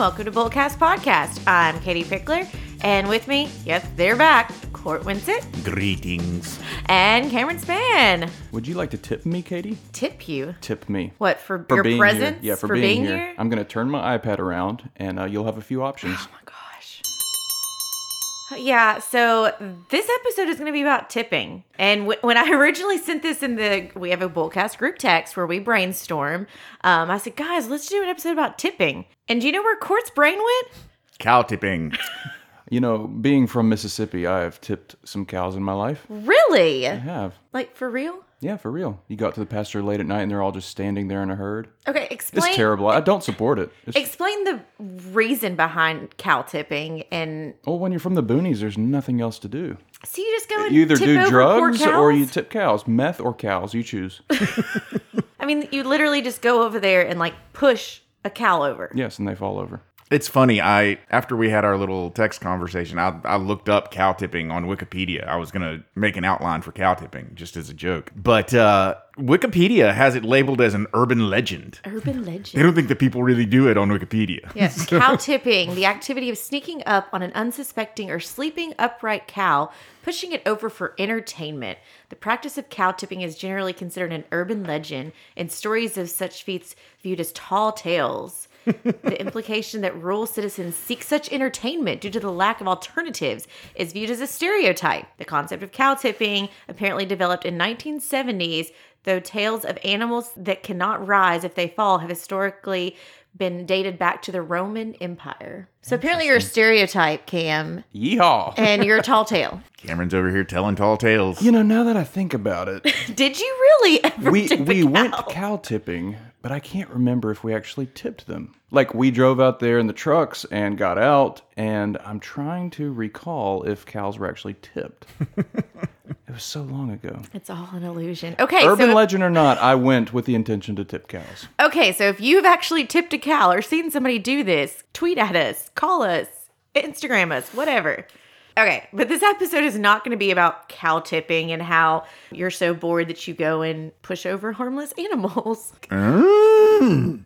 welcome to Boltcast Podcast. I'm Katie Pickler, and with me, yes, they're back, Court Winsett Greetings. and Cameron Span. Would you like to tip me, Katie? Tip you. Tip me. What, for, For your being presence? here. Yeah, for, being, here. I'm going to turn my iPad around and uh, you'll have a few options. Oh my gosh. Yeah, so this episode is going to be about tipping. And w- when I originally sent this in the, we have a Boltcast group text where we brainstorm. Um, I said, guys, let's do an episode about tipping. And do you know where Court's brain went? Cow tipping. you know, being from Mississippi, I have tipped some cows in my life. Really? I have. Like for real? Yeah, for real. You got to the pasture late at night and they're all just standing there in a herd. Okay, explain. It's terrible. I don't support it. It's, Explain the reason behind cow tipping, and well, when you're from the boonies, there's nothing else to do. so you just go and You either do drugs or you tip cows. Meth or cows, you choose. I mean, you literally just go over there and like push a cow over. yes, and they fall over. It's funny. I after we had our little text conversation, I, I looked up cow tipping on Wikipedia. I was gonna make an outline for cow tipping just as a joke, but uh, Wikipedia has it labeled as an urban legend. Urban legend. They don't think that people really do it on Wikipedia. Yes, cow tipping, the activity of sneaking up on an unsuspecting or sleeping upright cow, pushing it over for entertainment. The practice of cow tipping is generally considered an urban legend, and stories of such feats viewed as tall tales. The implication that rural citizens seek such entertainment due to the lack of alternatives is viewed as a stereotype. The concept of cow tipping apparently developed in 1970s, though tales of animals that cannot rise if they fall have historically been dated back to the Roman Empire. So apparently you're a stereotype, Cam, Yeehaw! and you're a tall tale. Cameron's over here telling tall tales. you know, now that I think about it, Did you really ever we tip a we cow? went cow tipping, but I can't remember if we actually tipped them. Like we drove out there in the trucks and got out, and I'm trying to recall if cows were actually tipped. it was so long ago. It's all an illusion. Okay, Urban so legend or not, I went with the intention to tip cows. okay, so if you've actually tipped a cow or seen somebody do this, tweet at us, call us, Instagram us, whatever. Okay, but this episode is not going to be about cow tipping and how you're so bored that you go and push over harmless animals. Mm.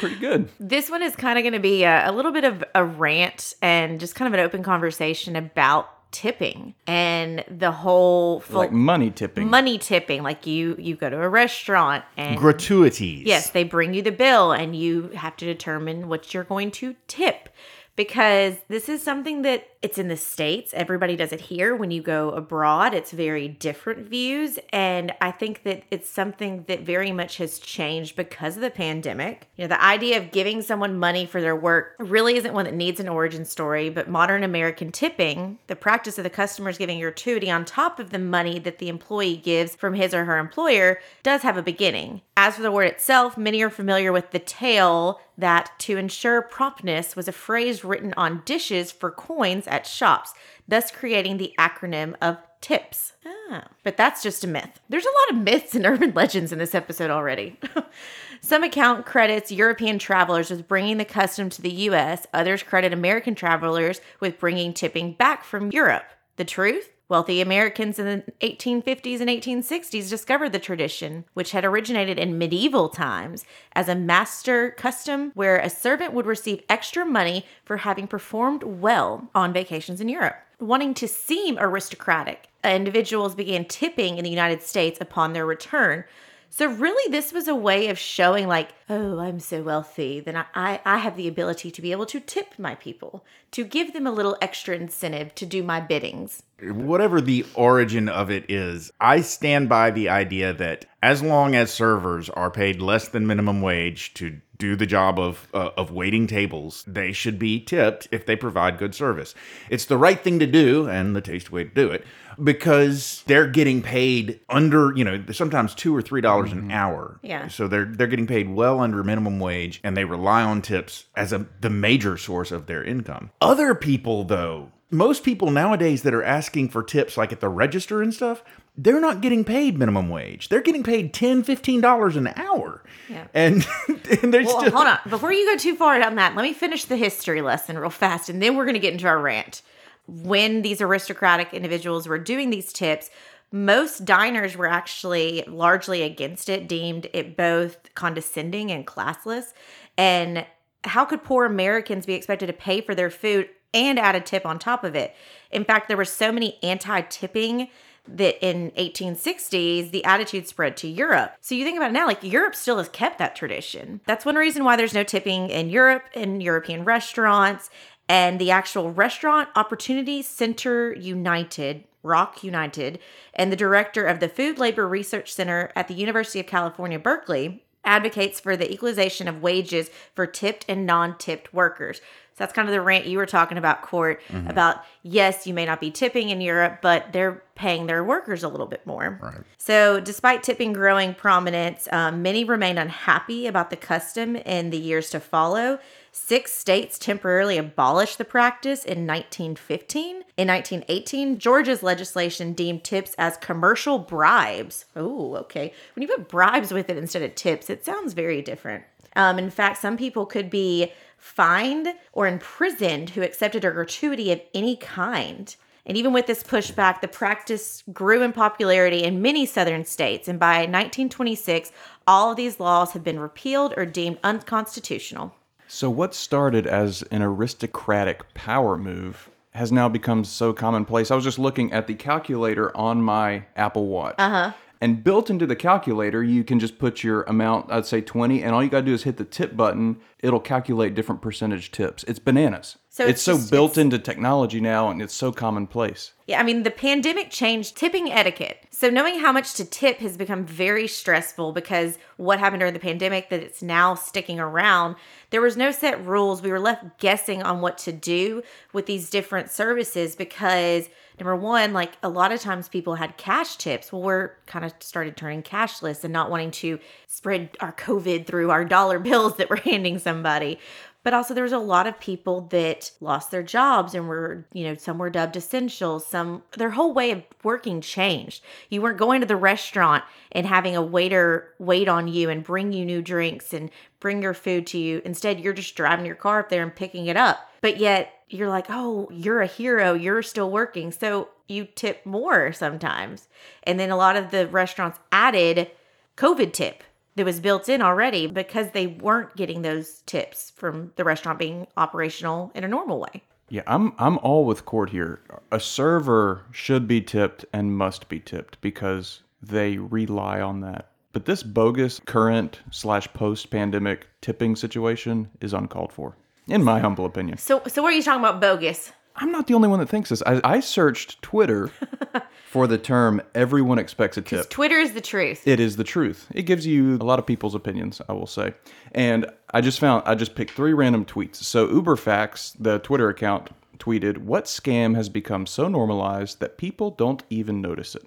Pretty good. This one is kind of going to be a, a little bit of a rant and just kind of an open conversation about tipping and the whole full Like money tipping. money tipping. Like you, you go to a restaurant and Gratuities. yes, they bring you the bill and you have to determine what you're going to tip. Because this is something that it's in the States. Everybody does it here. When you go abroad, it's very different views. And I think that it's something that very much has changed because of the pandemic. You know, the idea of giving someone money for their work really isn't one that needs an origin story, but modern American tipping, the practice of the customers giving gratuity on top of the money that the employee gives from his or her employer, does have a beginning. As for the word itself, many are familiar with the tale that to ensure promptness was a phrase written on dishes for coins at shops, thus creating the acronym of TIPS. Ah, but that's just a myth. There's a lot of myths and urban legends in this episode already. Some account credits European travelers with bringing the custom to the US, others credit American travelers with bringing tipping back from Europe. The truth? Wealthy Americans in the 1850s and 1860s discovered the tradition, which had originated in medieval times as a master custom where a servant would receive extra money for having performed well on vacations in Europe. Wanting to seem aristocratic, individuals began tipping in the United States upon their return. So really, this was a way of showing, like, oh, I'm so wealthy, then I, I, I have the ability to be able to tip my people, to give them a little extra incentive to do my biddings. Whatever the origin of it is, I stand by the idea that as long as servers are paid less than minimum wage to do the job of uh, of waiting tables, they should be tipped if they provide good service. It's the right thing to do and the taste way to do it because they're getting paid under, you know, sometimes 2 or 3 dollars an hour. Yeah. So they're they're getting paid well under minimum wage and they rely on tips as a the major source of their income. Other people though, most people nowadays that are asking for tips like at the register and stuff, they're not getting paid minimum wage. They're getting paid 10 15 dollars an hour. Yeah. And and they're Well, still hold on. Before you go too far on that, let me finish the history lesson real fast, and then we're going to get into our rant. When these aristocratic individuals were doing these tips, most diners were actually largely against it, deemed it both condescending and classless. And how could poor Americans be expected to pay for their food and add a tip on top of it? In fact, there were so many anti-tipping that in 1860s the attitude spread to Europe. So you think about it now, like Europe still has kept that tradition. That's one reason why there's no tipping in Europe in European restaurants and the actual restaurant opportunity center united ROC United, and the director of the Food Labor Research Center at the University of California, Berkeley, advocates for the equalization of wages for tipped and non tipped workers. So that's kind of the rant you were talking about, Court, Mm-hmm. about yes, you may not be tipping in Europe, but they're paying their workers a little bit more. Right. So, despite tipping growing prominence, um, many remained unhappy about the custom in the years to follow. Six states temporarily abolished the practice in 1915. In 1918, Georgia's legislation deemed tips as commercial bribes. Oh, okay. When you put bribes with it instead of tips, it sounds very different. Um, in fact, some people could be fined or imprisoned who accepted a gratuity of any kind. And even with this pushback, the practice grew in popularity in many southern states. And by 1926, all of these laws have been repealed or deemed unconstitutional. So, what started as an aristocratic power move has now become so commonplace. I was just looking at the calculator on my Apple Watch. Uh huh. And built into the calculator, you can just put your amount, I'd say 20, and all you got to do is hit the tip button. It'll calculate different percentage tips. It's bananas. So it's, it's so just- built it's- into technology now, and it's so commonplace. Yeah, I mean, the pandemic changed tipping etiquette. So, knowing how much to tip has become very stressful because what happened during the pandemic that it's now sticking around. There was no set rules. We were left guessing on what to do with these different services because, number one, like a lot of times people had cash tips. Well, we're kind of started turning cashless and not wanting to spread our COVID through our dollar bills that we're handing somebody. But also there was a lot of people that lost their jobs and were you know some were dubbed essentials. Some their whole way of working changed. You weren't going to the restaurant and having a waiter wait on you and bring you new drinks and bring your food to you. Instead you're just driving your car up there and picking it up. But yet you're like oh you're a hero you're still working so you tip more sometimes and then a lot of the restaurants added covid tip that was built in already because they weren't getting those tips from the restaurant being operational in a normal way. Yeah, I'm I'm all with court here. A server should be tipped and must be tipped because they rely on that. But this bogus current slash post pandemic tipping situation is uncalled for, in my humble opinion. So, so what are you talking about bogus? I'm not the only one that thinks this. I, I searched Twitter for the term "everyone expects a tip." Twitter is the truth. It is the truth. It gives you a lot of people's opinions, I will say. And I just found, I just picked three random tweets. So UberFacts, the Twitter account, tweeted, What scam has become so normalized that people don't even notice it?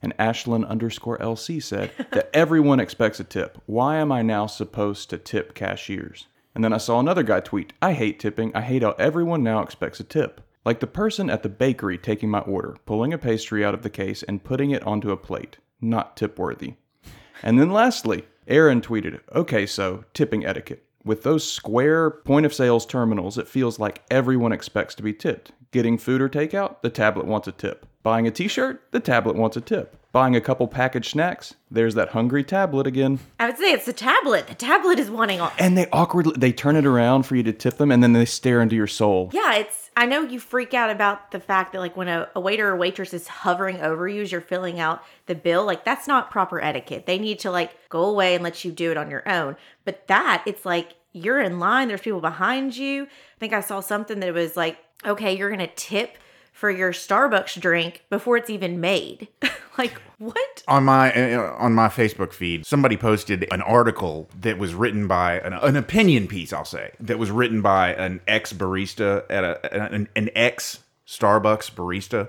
And Ashlyn underscore LC said that everyone expects a tip. Why am I now supposed to tip cashiers? And then I saw another guy tweet, I hate tipping. I hate how everyone now expects a tip. Like the person at the bakery taking my order, pulling a pastry out of the case and putting it onto a plate. Not tip worthy. And then lastly, Aaron tweeted, okay, so tipping etiquette. With those square point of sales terminals, it feels like everyone expects to be tipped. Getting food or takeout, the tablet wants a tip. Buying a t shirt, the tablet wants a tip. Buying a couple packaged snacks, there's that hungry tablet again. I would say it's the tablet. The tablet is wanting all. And they awkwardly they turn it around for you to tip them and then they stare into your soul. Yeah, it's. I know you freak out about the fact that like when a, a waiter or waitress is hovering over you as you're filling out the bill, like that's not proper etiquette. They need to like go away and let you do it on your own. But that it's like you're in line. There's people behind you. I think I saw something that was like, okay, you're gonna tip for your Starbucks drink before it's even made. like what? on my uh, on my Facebook feed, somebody posted an article that was written by an, an opinion piece. I'll say that was written by an ex barista at a an, an ex Starbucks barista,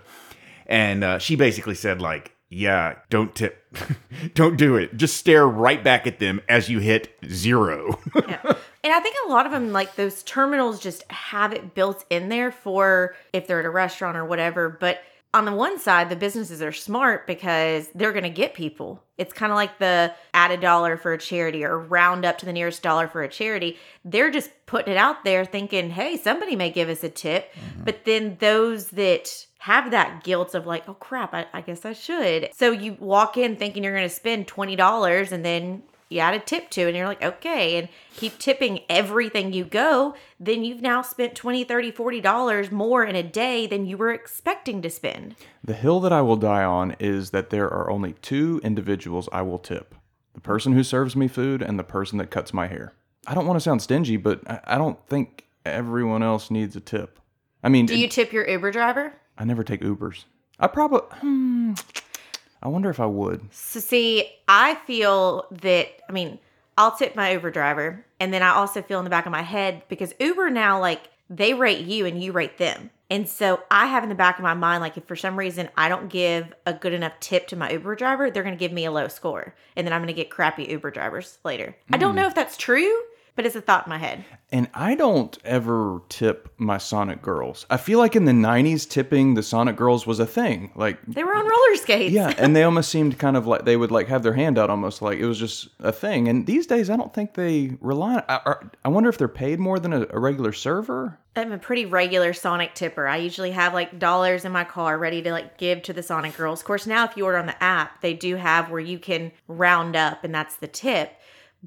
and uh, she basically said like, "Yeah, don't tip, don't do it. Just stare right back at them as you hit zero. Yeah. And I think a lot of them, like those terminals, just have it built in there for if they're at a restaurant or whatever. But on the one side, the businesses are smart because they're going to get people. It's kind of like the add a dollar for a charity or round up to the nearest dollar for a charity. They're just putting it out there thinking, hey, somebody may give us a tip. Mm-hmm. But then those that have that guilt of like, oh crap, I, I guess I should. So you walk in thinking you're going to spend $20 and then you add a tip to, and you're like, okay, and keep tipping everything you go, then you've now spent 20, 30, 40 dollars more in a day than you were expecting to spend. The hill that I will die on is that there are only two individuals I will tip the person who serves me food and the person that cuts my hair. I don't want to sound stingy, but I don't think everyone else needs a tip. I mean, Do you tip your Uber driver? I never take Ubers. I probably, hmm, I wonder if I would. So see, I feel that I mean, I'll tip my Uber driver, and then I also feel in the back of my head because Uber now like they rate you and you rate them. And so I have in the back of my mind like if for some reason I don't give a good enough tip to my Uber driver, they're going to give me a low score, and then I'm going to get crappy Uber drivers later. I don't hmm. know if that's true, but it's a thought in my head. And I don't ever tip my Sonic girls. I feel like in the 90s, tipping the Sonic girls was a thing. Like, They were on roller skates. yeah, and they almost seemed kind of like they would like have their hand out almost like it was just a thing. And these days, I don't think they rely on I, I wonder if they're paid more than a, a regular server. I'm a pretty regular Sonic tipper. I usually have like dollars in my car ready to like give to the Sonic girls. Of course, now if you order on the app, they do have where you can round up and that's the tip.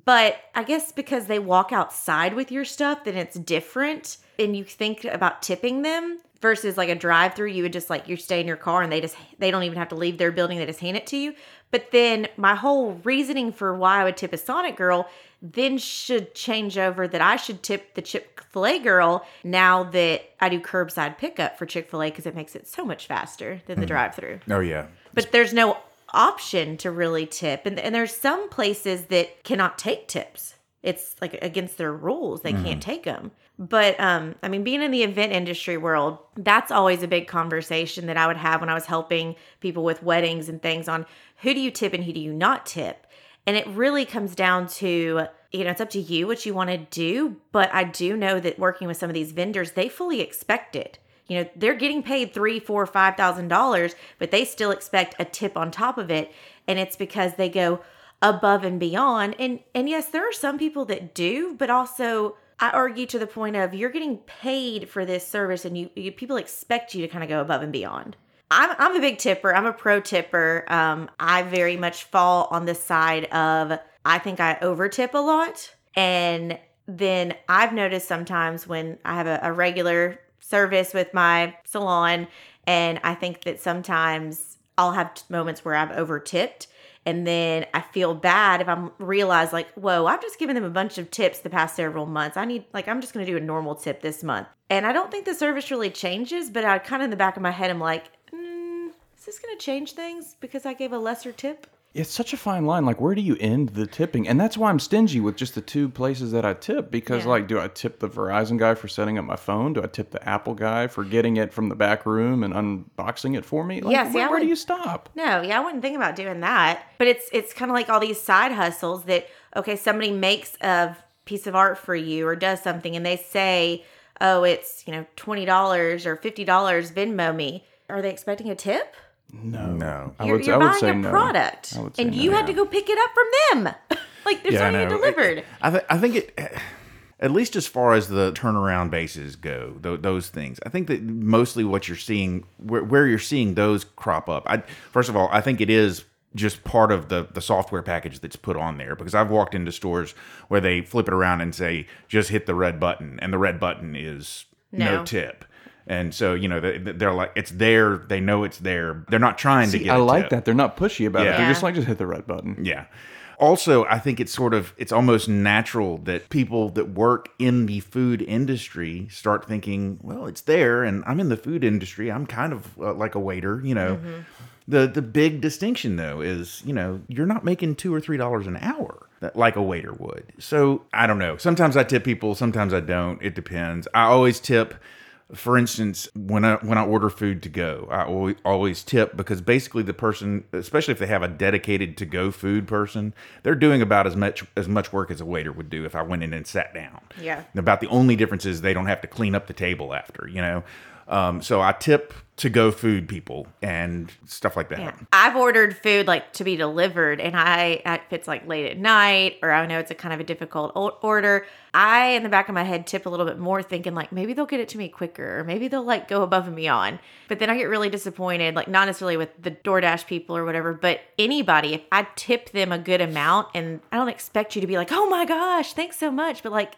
But I guess because they walk outside with your stuff, then it's different. And you think about tipping them versus like a drive through, you would just like you stay in your car and they just they don't even have to leave their building, they just hand it to you. But then my whole reasoning for why I would tip a Sonic girl then should change over that I should tip the Chick fil A girl now that I do curbside pickup for Chick fil A because it makes it so much faster than the mm. drive through. Oh yeah. But there's no option to really tip. And, and there's some places that cannot take tips. It's like against their rules. They can't take them. But um, I mean, being in the event industry world, that's always a big conversation that I would have when I was helping people with weddings and things on who do you tip and who do you not tip. And it really comes down to, you know, it's up to you what you want to do. But I do know that working with some of these vendors, they fully expect it. You know, they're getting paid three, four, five thousand dollars, but they still expect a tip on top of it. And it's because they go above and beyond. And and yes, there are some people that do, but also I argue to the point of you're getting paid for this service and you, you people expect you to kind of go above and beyond. I'm, I'm a big tipper. I'm a pro tipper. Um, I very much fall on the side of I think I over tip a lot. And then I've noticed sometimes when I have a, a regular service with my salon, and I think that sometimes I'll have moments where I've over tipped. And then I feel bad if I'm realize like, whoa, I've just given them a bunch of tips the past several months. I need like I'm just gonna do a normal tip this month. And I don't think the service really changes, but I kind of in the back of my head I'm like, mm, is this gonna change things because I gave a lesser tip? It's such a fine line. Like, where do you end the tipping? And that's why I'm stingy with just the two places that I tip. Because, Yeah. like, do I tip the Verizon guy for setting up my phone? Do I tip the Apple guy for getting it from the back room and unboxing it for me? Like, Yeah, see, where, where do you stop? No, yeah, I wouldn't think about doing that. But it's it's kind of like all these side hustles that okay, somebody makes a piece of art for you or does something and they say, "Oh, it's, you know, $20 or $50, Venmo me." Are they expecting a tip? No. No. I You're, would, you're I would buying say a no. product I would say and no. you had to go pick it up from them. like there's Yeah, I something know. delivered. I, th- I think it, at least as far as the turnaround bases go, th- those things. I think that mostly what you're seeing, where, where you're seeing those crop up. I, first of all, I think it is just part of the the software package that's put on there because I've walked into stores where they flip it around and say just hit the red button, and the red button is no, No. tip. And so you know they- they're like it's there. They know it's there. They're not trying to See, get. I a like tip. that. They're not pushy about it. They're just like, just hit the red button. Yeah. Also, I think it's sort of it's almost natural that people that work in the food industry start thinking, well, it's there and I'm in the food industry. I'm kind of uh, like a waiter, you know. The the big distinction though is, you know, you're not making 2 or 3 dollars an hour that, like a waiter would. So, I don't know. Sometimes I tip people, sometimes I don't. It depends. I always tip for instance, when I when I order food to go, I always, always tip because basically the person, especially if they have a dedicated to go food person, they're doing about as much as much work as a waiter would do if I went in and sat down. Yeah. About the only difference is they don't have to clean up the table after, you know. Um, so I tip to go food people and stuff like that. Yeah. I've ordered food like to be delivered and I if it's like late at night or I know it's a kind of a difficult order, I in the back of my head tip a little bit more thinking like maybe they'll get it to me quicker or maybe they'll like go above and beyond. But then I get really disappointed like not necessarily with the DoorDash people or whatever, but anybody if I tip them a good amount and I don't expect you to be like, "Oh my gosh, thanks so much," but like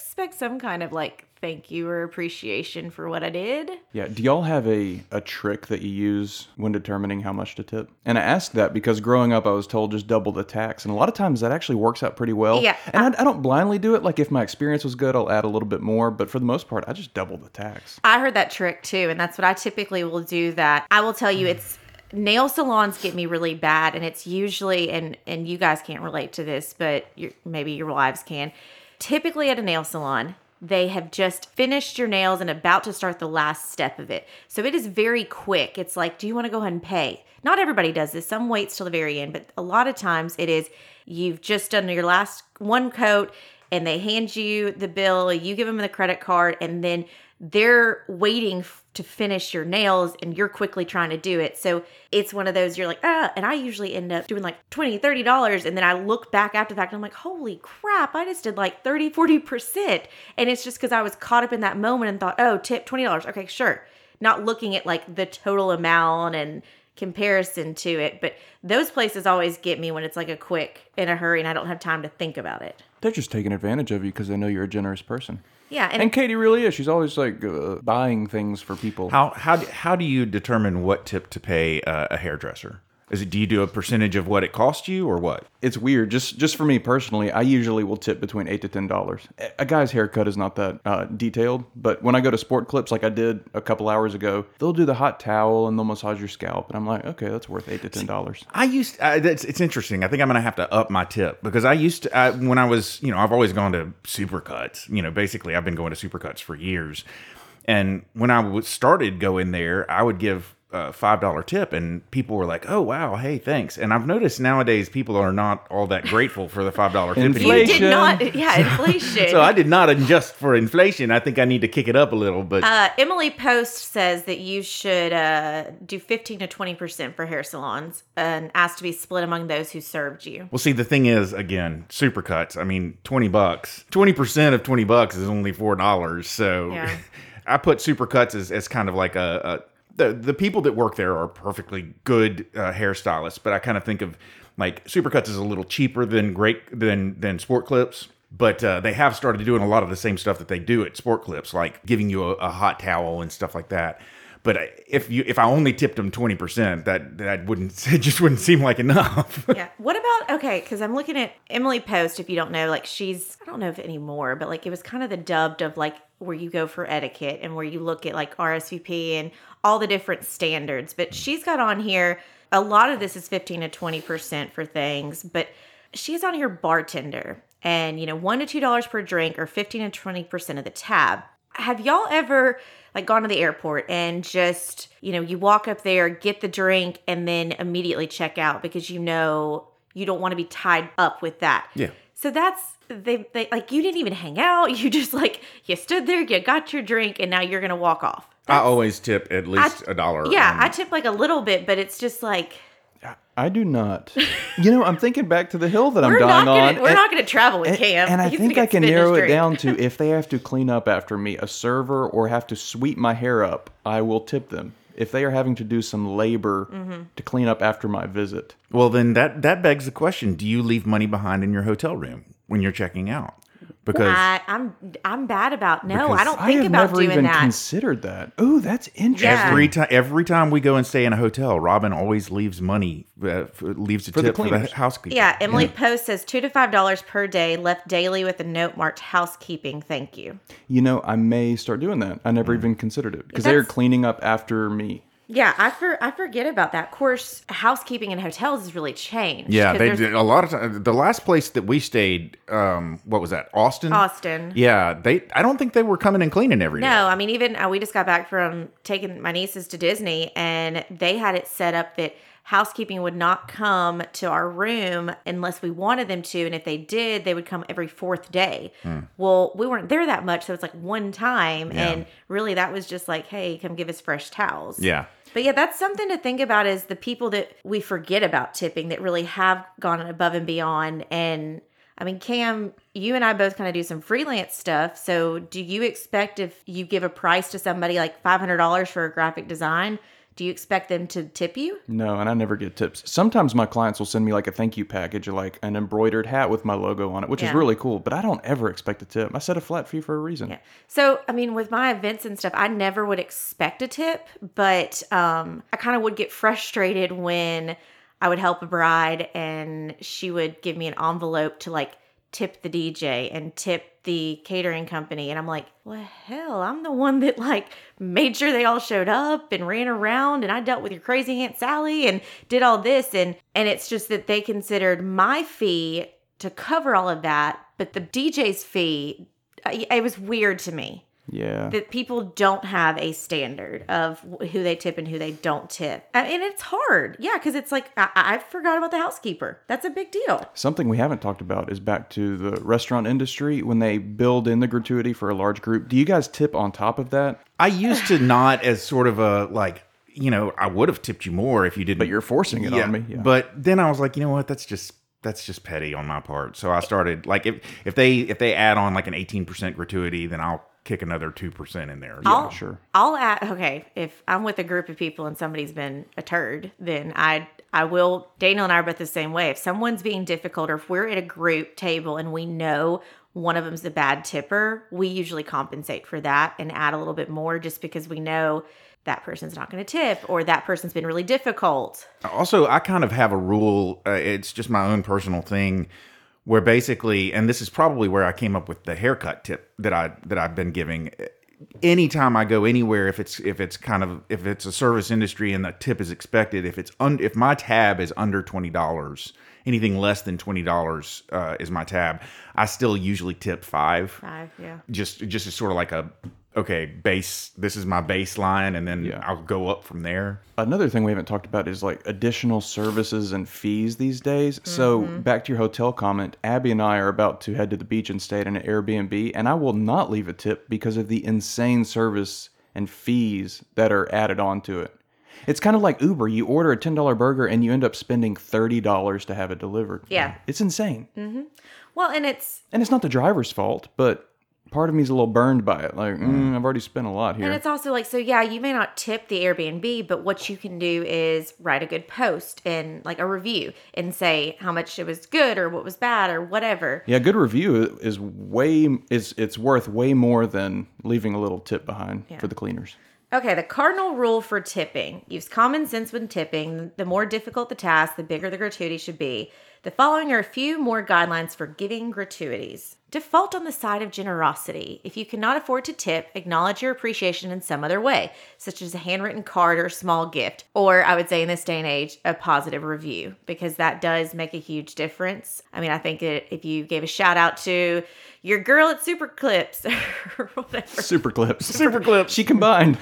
expect some kind of like thank you or appreciation for what I did. Yeah. Do y'all have a, a trick that you use when determining how much to tip? And I ask that because growing up, I was told just double the tax. And a lot of times that actually works out pretty well. Yeah. And I, I don't blindly do it. Like if my experience was good, I'll add a little bit more. But for the most part, I just double the tax. I heard that trick too, and that's what I typically will do. That I will tell you, it's nail salons get me really bad, and it's usually and and you guys can't relate to this, but maybe your wives can. Typically at a nail salon, they have just finished your nails and about to start the last step of it. So it is very quick. It's like, do you want to go ahead and pay? Not everybody does this. Some waits till the very end, but a lot of times it is you've just done your last one coat and they hand you the bill, you give them the credit card, and then they're waiting f- to finish your nails and you're quickly trying to do it. So it's one of those you're like, ah, and I usually end up doing like 20, 30 dollars and then I look back after the fact and I'm like, holy crap, I just did like 30, 40%. And it's just because I was caught up in that moment and thought, oh, tip $20. Okay, sure. Not looking at like the total amount and comparison to it. But those places always get me when it's like a quick in a hurry and I don't have time to think about it. They're just taking advantage of you because they know you're a generous person. Yeah, and, And Katie really is. She's always like uh, buying things for people. How how do- how do you determine what tip to pay uh, a hairdresser? Is it do you do a percentage of what it cost you or what? It's weird. Just just for me personally, I usually will tip between eight to ten dollars. A guy's haircut is not that uh, detailed, but when I go to Sport Clips, like I did a couple hours ago, they'll do the hot towel and they'll massage your scalp, and I'm like, okay, that's worth eight to ten dollars. I used uh, that's it's interesting. I think I'm gonna have to up my tip because I used to I, when I was you know I've always gone to Supercuts. You know, basically I've been going to Supercuts for years, and when I started going there, I would give a five dollar tip, and people were like, "Oh wow, hey, thanks." And I've noticed nowadays people are not all that grateful for the five dollar tip. you. Inflation. did not, yeah, inflation. So I did not adjust for inflation. I think I need to kick it up a little, but Uh, Emily Post says that you should uh, do 15 to 20% for hair salons and ask to be split among those who served you. Well, see, the thing is, again, supercuts. I mean, twenty bucks. Twenty percent of twenty bucks is only four dollars. So, Yeah. I put supercuts as, as kind of like a, a the the people that work there are perfectly good uh, hairstylists, but I kind of think of like supercuts is a little cheaper than great than than sport clips. But uh, they have started doing a lot of the same stuff that they do at Sport Clips, like giving you a, a hot towel and stuff like that. But if you if I only tipped them twenty percent, that that wouldn't it just wouldn't seem like enough. yeah. What about, okay, because I'm looking at Emily Post, if you don't know, like she's, I don't know if anymore, but like it was kind of the dubbed of like where you go for etiquette and where you look at like RSVP and all the different standards. But she's got on here, a lot of this is 15 to 20% for things, but she's on here bartender and, you know, one to two dollars per drink or 15 to 20% of the tab. Have y'all ever like gone to the airport and just, you know, you walk up there, get the drink, and then immediately check out because you know you don't want to be tied up with that. Yeah. So that's they, they like you didn't even hang out. You just like you stood there, you got your drink, and now you're gonna walk off. I always tip at least a dollar. Yeah, on- I tip like a little bit, but it's just like I do not. You know, I'm thinking back to the hill that I'm dying on. gonna we're and- not gonna travel with and, Cam. and I He's think I can spit in his narrow it down to if they have to clean up after me, a server, or have to sweep my hair up, I will tip them. If they are having to do some labor Mm-hmm. to clean up after my visit, Well, then that that begs the question: Do you leave money behind in your hotel room when you're checking out? Because I, I'm I'm bad about no. I don't I think have about never doing even that. considered that. Oh, that's interesting. Yeah. every time every time we go and stay in a hotel, Robin always leaves money, uh, f- leaves a the tip for the cleaners. housekeeper. yeah, Emily Post says two to five dollars per day left daily with a note marked housekeeping. Thank you. You know, I may start doing that. I Mm. never even considered it because they're cleaning up after me. Yeah, I for I forget about that. Of course, housekeeping in hotels has really changed. Yeah, they did a lot of time. The last place that we stayed, um, what was that? Austin. Austin. Yeah, they. I don't think they were coming and cleaning every No, I mean even uh, we just got back from taking my nieces to Disney, and they had it set up that housekeeping would not come to our room unless we wanted them to. And if they did, they would come every fourth day. Well, we weren't there that much. So it's like one time. Yeah. And really, that was just like, hey, come give us fresh towels. Yeah. But yeah, that's something to think about is the people that we forget about tipping that really have gone above and beyond. And I mean, Cam, you and I both kind of do some freelance stuff. So do you expect if you give a price to somebody like $500 for a graphic design, do you expect them to tip you? No, and I never get tips. Sometimes my clients will send me like a thank you package, or like an embroidered hat with my logo on it, which is really cool. But I don't ever expect a tip. I set a flat fee for a reason. Yeah. So, I mean, with my events and stuff, I never would expect a tip, but um, I kind of would get frustrated when I would help a bride and she would give me an envelope to like tip the DJ and tip the catering company. And I'm like, well, hell, I'm the one that like made sure they all showed up and ran around and I dealt with your crazy Aunt Sally and did all this. And, and it's just that they considered my fee to cover all of that, but the DJ's fee, it was weird to me Yeah. that people don't have a standard of who they tip and who they don't tip. And it's hard. Yeah, because it's like, I, I forgot about the housekeeper. That's a big deal. Something we haven't talked about is back to the restaurant industry when they build in the gratuity for a large group. Do you guys tip on top of that? I used to not as sort of a like, you know, I would have tipped you more if you didn't. But you're forcing it on me. Yeah. But then I was like, you know what? That's just that's just petty on my part. So I started like if if they if they add on like an eighteen percent gratuity, then I'll kick another two percent in there. I'll, sure. I'll add, okay, if I'm with a group of people and somebody's been a turd, then I I will Daniel and I are both the same way. If someone's being difficult or if we're at a group table and we know one of them's a bad tipper, we usually compensate for that and add a little bit more just because we know that person's not going to tip or that person's been really difficult. Also, I kind of have a rule. Uh, it's just my own personal thing, where basically, and this is probably where I came up with the haircut tip that I that I've been giving. Anytime I go anywhere, if it's if it's kind of if it's a service industry and the tip is expected, if it's un, if my tab is under twenty dollars, anything less than twenty dollars uh, is my tab. I still usually tip five Five, yeah. just just as sort of like a okay base. This is my baseline, and then Yeah. I'll go up from there. Another thing we haven't talked about is like additional services and fees these days. So, back to your hotel comment, Abby and I are about to head to the beach and stay at an Airbnb, and I will not leave a tip because of the insane service and fees that are added onto it. It's kind of like Uber. You order a $10 burger and you end up spending $30 to have it delivered. Yeah. It's insane. Mm-hmm. Well, and it's And it's not the driver's fault, but part of me's a little burned by it. Like, mm, I've already spent a lot here. And it's also like, so yeah, you may not tip the Airbnb, but what you can do is write a good post and like a review and say how much it was good or what was bad or whatever. Yeah, good review is way is it's worth way more than leaving a little tip behind for the cleaners. Okay, the cardinal rule for tipping use common sense when tipping. The more difficult the task, the bigger the gratuity should be. The following are a few more guidelines for giving gratuities. Default on the side of generosity. If you cannot afford to tip, acknowledge your appreciation in some other way, such as a handwritten card or small gift, or I would say in this day and age, a positive review, because that does make a huge difference. I mean, I think that if you gave a shout out to your girl at Super Clips or whatever, Super clips. Super clips. She combined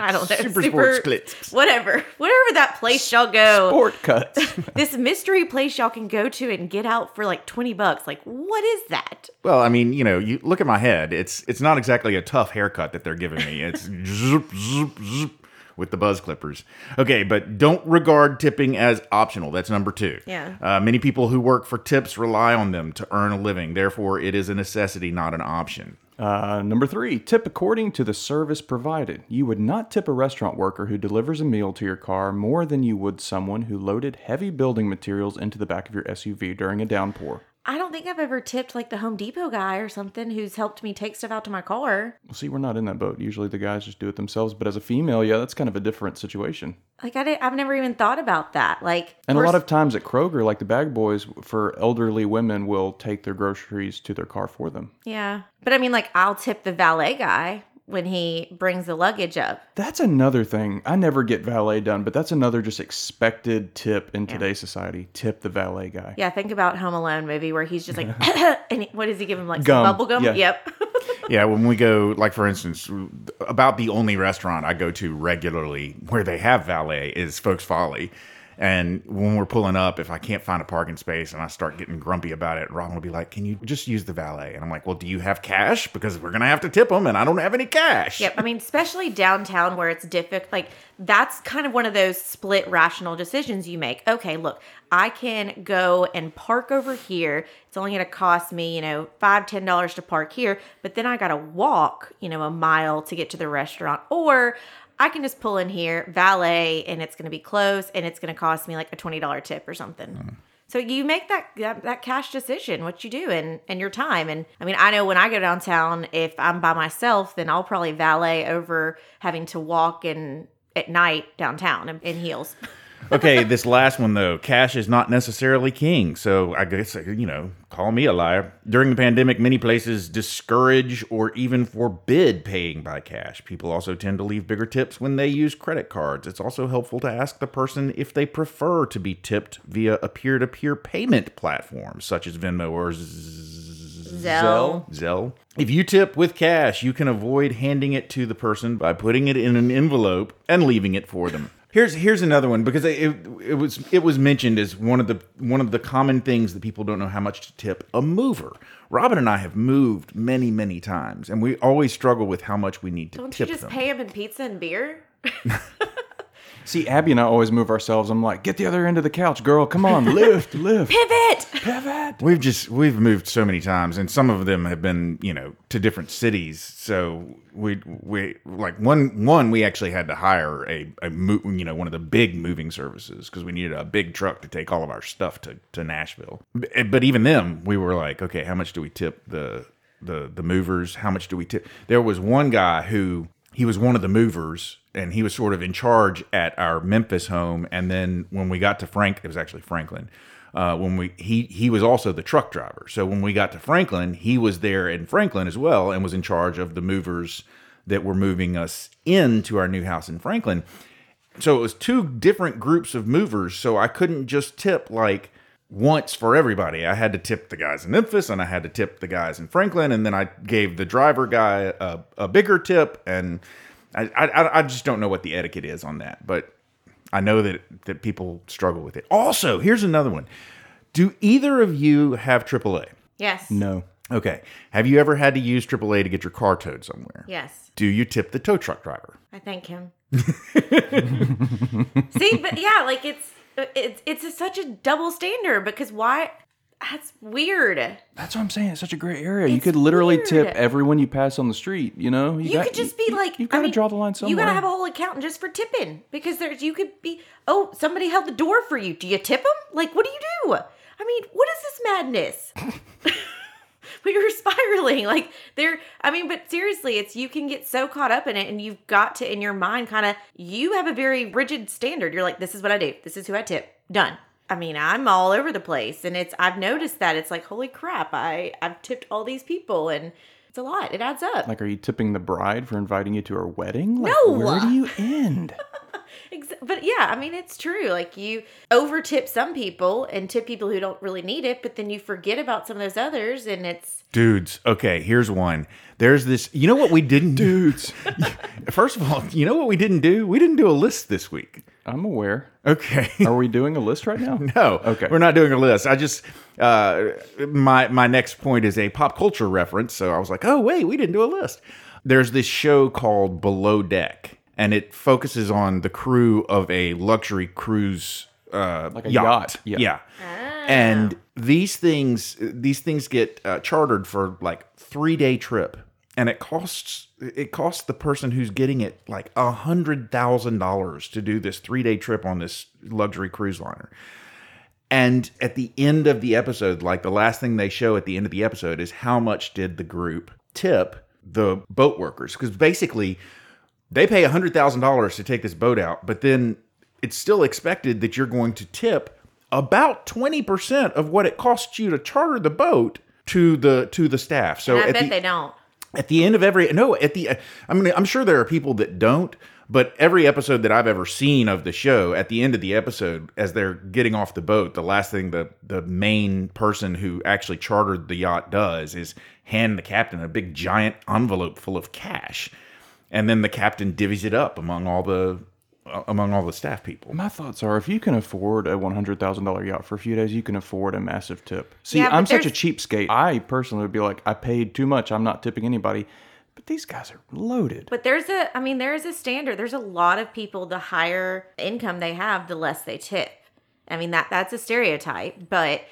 I don't know. Super sports clips. Whatever. Whatever that place y'all go. sport cuts. This mystery place y'all can go to and get out for like 20 bucks. Like, what is that? Well, I mean, you know, you look at my head. It's it's not exactly a tough haircut that they're giving me. It's zoop, zoop, zoop with the buzz clippers. Okay, but don't regard tipping as optional. That's number two. Yeah. Uh, many people who work for tips rely on them to earn a living. Therefore, it is a necessity, not an option. Uh, number three, tip according to the service provided. You would not tip a restaurant worker who delivers a meal to your car more than you would someone who loaded heavy building materials into the back of your SUV during a downpour. I don't think I've ever tipped like the Home Depot guy or something who's helped me take stuff out to my car. Well, see, we're not in that boat. Usually the guys just do it themselves, but as a female, yeah, that's kind of a different situation. Like, I I've never even thought about that. Like, And a lot of times at Kroger, like the bag boys, for elderly women, will take their groceries to their car for them. Yeah. But I mean, like, I'll tip the valet guy when he brings the luggage up. That's another thing. I never get valet done, but that's another just expected tip in today's society. Tip the valet guy. Yeah, think about Home Alone movie where he's just like, and he- what does he give him? Like Gum. some bubble gum? Yeah. Yep. Yeah, when we go, like for instance, about the only restaurant I go to regularly where they have valet is Folk's Folly. And when we're pulling up, if I can't find a parking space and I start getting grumpy about it, Robin will be like, "Can you just use the valet?" And I'm like, "Well, do you have cash? Because we're gonna have to tip them, and I don't have any cash." Yep. I mean, especially downtown where it's difficult. Like, that's kind of one of those split rational decisions you make. Okay, look, I can go and park over here. It's only going to cost me, you know, five, ten dollars to park here, but then I got to walk, you know, a mile to get to the restaurant. Or I can just pull in here, valet, and it's going to be close and it's going to cost me like a $20 tip or something. Mm. So you make that, that that cash decision, what you do and and your time. And I mean, I know when I go downtown, if I'm by myself, then I'll probably valet over having to walk and at night downtown in, in heels. okay, this last one though, cash is not necessarily king. So I guess you know, call me a liar. During the pandemic, many places discourage or even forbid paying by cash. People also tend to leave bigger tips when they use credit cards. It's also helpful to ask the person if they prefer to be tipped via a peer-to-peer payment platform such as Venmo or Zelle. Zelle. If you tip with cash, you can avoid handing it to the person by putting it in an envelope and leaving it for them. Here's here's another one because it, it was it was mentioned as one of the one of the common things that people don't know how much to tip a mover. Robin and I have moved many many times, and we always struggle with how much we need to tip. Don't tip you just them. pay them in pizza and beer? See, Abby and I always move ourselves. I'm like, get the other end of the couch, girl. Come on, lift, lift. Pivot. Pivot. We've just we've moved so many times, and some of them have been you know to different cities. So we we like one one we actually had to hire a a mo- you know one of the big moving services because we needed a big truck to take all of our stuff to to Nashville. B- eh, But even them, we were like, okay, how much do we tip the the the movers? How much do we tip? There was one guy who he was one of the movers and he was sort of in charge at our Memphis home. And then when we got to Frank, it was actually Franklin. Uh, when we he he was also the truck driver. So when we got to Franklin, he was there in Franklin as well and was in charge of the movers that were moving us into our new house in Franklin. So it was two different groups of movers. So I couldn't just tip like once for everybody. I had to tip the guys in Memphis and I had to tip the guys in Franklin, and then I gave the driver guy a, a bigger tip. And I, I I just don't know what the etiquette is on that, but I know that that people struggle with it. Also, here's another one. Do either of you have AAA? Yes. No. Okay. Have you ever had to use AAA to get your car towed somewhere? Yes. Do you tip the tow truck driver? I thank him. See, but yeah, like it's it's it's a, such a double standard because why? That's weird. That's what I'm saying. It's such a gray area. you could literally weird. tip everyone you pass on the street. You know, You got- could just be like, you've I got to mean, draw the line somewhere. You gotta have a whole account just for tipping because there's you could be. Oh, somebody held the door for you. Do you tip them? Like, what do you do? I mean, what is this madness? we were spiraling like there. I mean, but seriously, it's you can get so caught up in it, and you've got to in your mind kind of you have a very rigid standard. You're like, this is what I do. This is who I tip. Done. I mean, I'm all over the place, and it's I've noticed that it's like, holy crap, I I've tipped all these people, and it's a lot. It adds up. Like, are you tipping the bride for inviting you to her wedding? Like, No. Where do you end? But yeah, I mean, it's true. Like you over tip some people and tip people who don't really need it, but then you forget about some of those others, and it's Dudes, okay, here's one. There's this, you know what we didn't do? Dudes, First of all, you know what we didn't do? We didn't do a list this week. I'm aware. Okay. Are we doing a list right now? No, Okay. we're not doing a list. I just uh, my my next point is a pop culture reference. So I was like, oh wait, we didn't do a list. There's this show called Below Deck, and it focuses on the crew of a luxury cruise uh, Like a yacht. yacht, yeah. yeah. And these things these things get uh, chartered for like three day trip, and it costs it costs the person who's getting it like a hundred thousand dollars to do this three day trip on this luxury cruise liner. And at the end of the episode, like the last thing they show at the end of the episode is how much did the group tip the boat workers? Because basically, they pay $100,000 to take this boat out, but then it's still expected that you're going to tip about 20% of what it costs you to charter the boat to the to the staff. So and I bet the, they don't. At the end of every no at the i mean i'm sure there are people that don't but every episode that i've ever seen of the show at the end of the episode as they're getting off the boat the last thing the the main person who actually chartered the yacht does is hand the captain a big giant envelope full of cash. And then the captain divvies it up among all the among all the staff people. My thoughts are if you can afford a $100,000 yacht for a few days, you can afford a massive tip. See, Yeah, I'm such a there's- cheapskate. I personally would be like, I paid too much. I'm not tipping anybody. But these guys are loaded. But there's a, I mean, there is a standard. There's a lot of people, the higher income they have, the less they tip. I mean, that that's a stereotype, but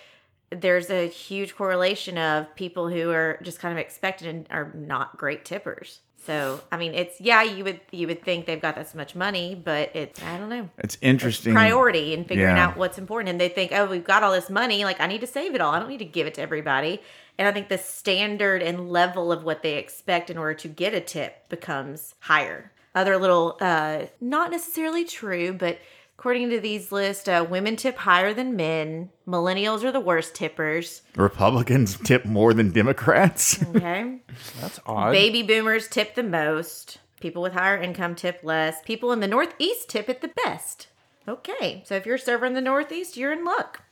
there's a huge correlation of people who are just kind of expected and are not great tippers. So, I mean, it's yeah, you would you would think they've got this much money, but it's I don't know. It's interesting. priority in figuring Yeah. out what's important. And they think, oh, we've got all this money. Like, I need to save it all. I don't need to give it to everybody. And I think the standard and level of what they expect in order to get a tip becomes higher. Other little, uh, not necessarily true, but according to these lists, uh, women tip higher than men. Millennials are the worst tippers. Republicans tip more than Democrats. Okay. That's odd. Baby boomers tip the most. People with higher income tip less. People in the Northeast tip it the best. Okay, so if you're a server in the Northeast, you're in luck.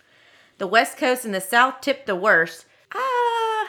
The West Coast and the South tip the worst. Ah,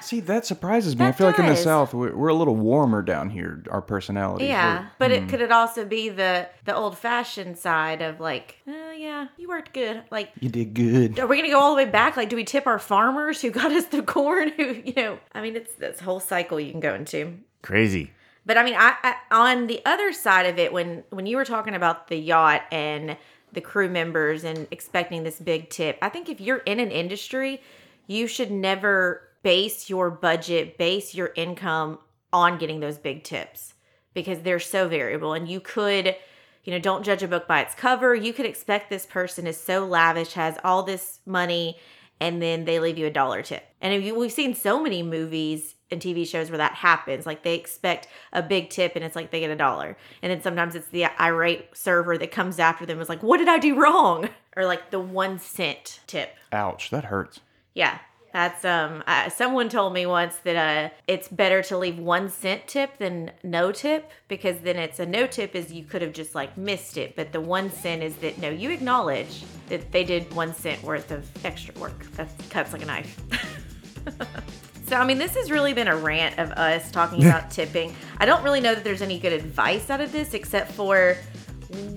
See, that surprises me. I That feel like in the does. South, we're, we're a little warmer down here, our personality. yeah, We're- but it hmm. could it also be the the old fashioned side of like, oh yeah, you worked good. Like, you did good. are we gonna go all the way back? Like, do we tip our farmers who got us the corn? Who you know? I mean, it's this whole cycle you can go into. Crazy. But I mean, I, I on the other side of it, when when you were talking about the yacht and the crew members and expecting this big tip, I think if you're in an industry, you should never base your budget, base your income on getting those big tips because they're so variable, and you could. You know, don't judge a book by its cover. You could expect this person is so lavish, has all this money, and then they leave you a dollar tip. And if you, we've seen so many movies and TV shows where that happens. Like they expect a big tip and it's like they get a dollar. And then sometimes it's the irate server that comes after them is like, what did I do wrong? Or like the one cent tip. Ouch, that hurts. Yeah. That's um uh, someone told me once that uh it's better to leave 1 cent tip than no tip because then it's a no tip is you could have just like missed it but the 1 cent is that no you acknowledge that they did 1 cent worth of extra work. That cuts like a knife. So, I mean, this has really been a rant of us talking about tipping. I don't really know that there's any good advice out of this except for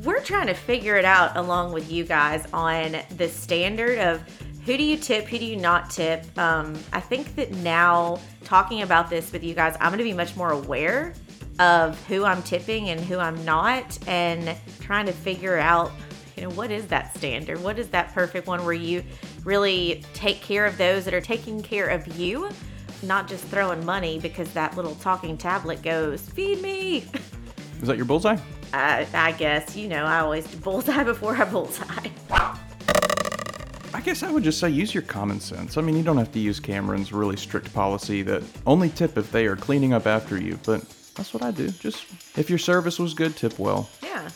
we're trying to figure it out along with you guys on the standard of who do you tip, who do you not tip. Um, I think that now talking about this with you guys, I'm going to be much more aware of who I'm tipping and who I'm not and trying to figure out you know what is that standard what is that perfect one where you really take care of those that are taking care of you not just throwing money because that little talking tablet goes feed me Is that your bullseye? I, I guess you know i always bullseye before i bullseye I guess I would just say use your common sense. I mean, you don't have to use Cameron's really strict policy that only tip if they are cleaning up after you, but that's what I do. Just if your service was good, tip well. yeah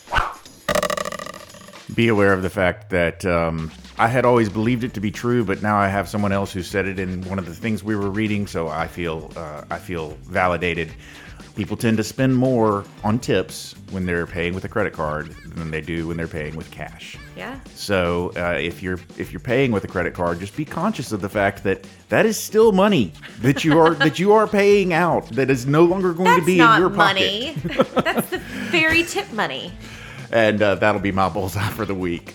Be aware of the fact that um, I had always believed it to be true, but now I have someone else who said it in one of the things we were reading, so I feel uh, I feel validated. People tend to spend more on tips when they're paying with a credit card than they do when they're paying with cash. yeah So uh, if you're if you're paying with a credit card, just be conscious of the fact that that is still money that you are that you are paying out that is no longer going that's to be in your pocket. money that's the very tip money And uh, that'll be my bullseye for the week.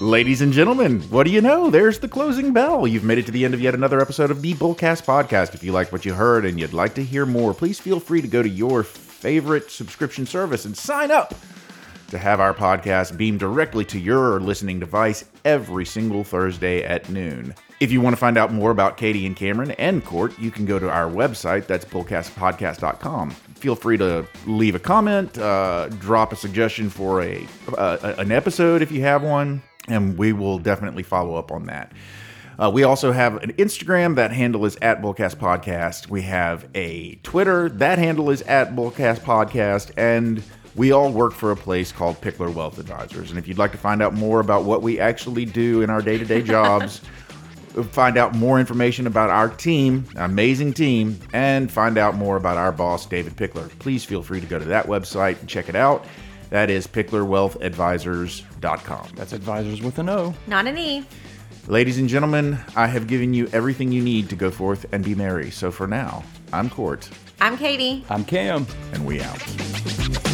Ladies and gentlemen, what do you know? There's the closing bell. You've made it to the end of yet another episode of the Bullcast Podcast. If you liked what you heard and you'd like to hear more, please feel free to go to your favorite subscription service and sign up to have our podcast beamed directly to your listening device every single Thursday at noon. If you want to find out more about Katie and Cameron and Court, you can go to our website. That's bullcastpodcast.com. Feel free to leave a comment, uh, drop a suggestion for a uh, an episode if you have one, and we will definitely follow up on that. Uh, we also have an Instagram. That handle is at Bullcast Podcast. We have a Twitter. That handle is at Bullcast Podcast. And we all work for a place called Pickler Wealth Advisors. And if you'd like to find out more about what we actually do in our day to day jobs, find out more information about our team, amazing team, and find out more about our boss, David Pickler, please feel free to go to that website and check it out. That is picklerwealthadvisors.com. That's advisors with an O. not an e Ladies and gentlemen, I have given you everything you need to go forth and be merry. So for now, I'm Court, i'm katie I'm Cam. and we out.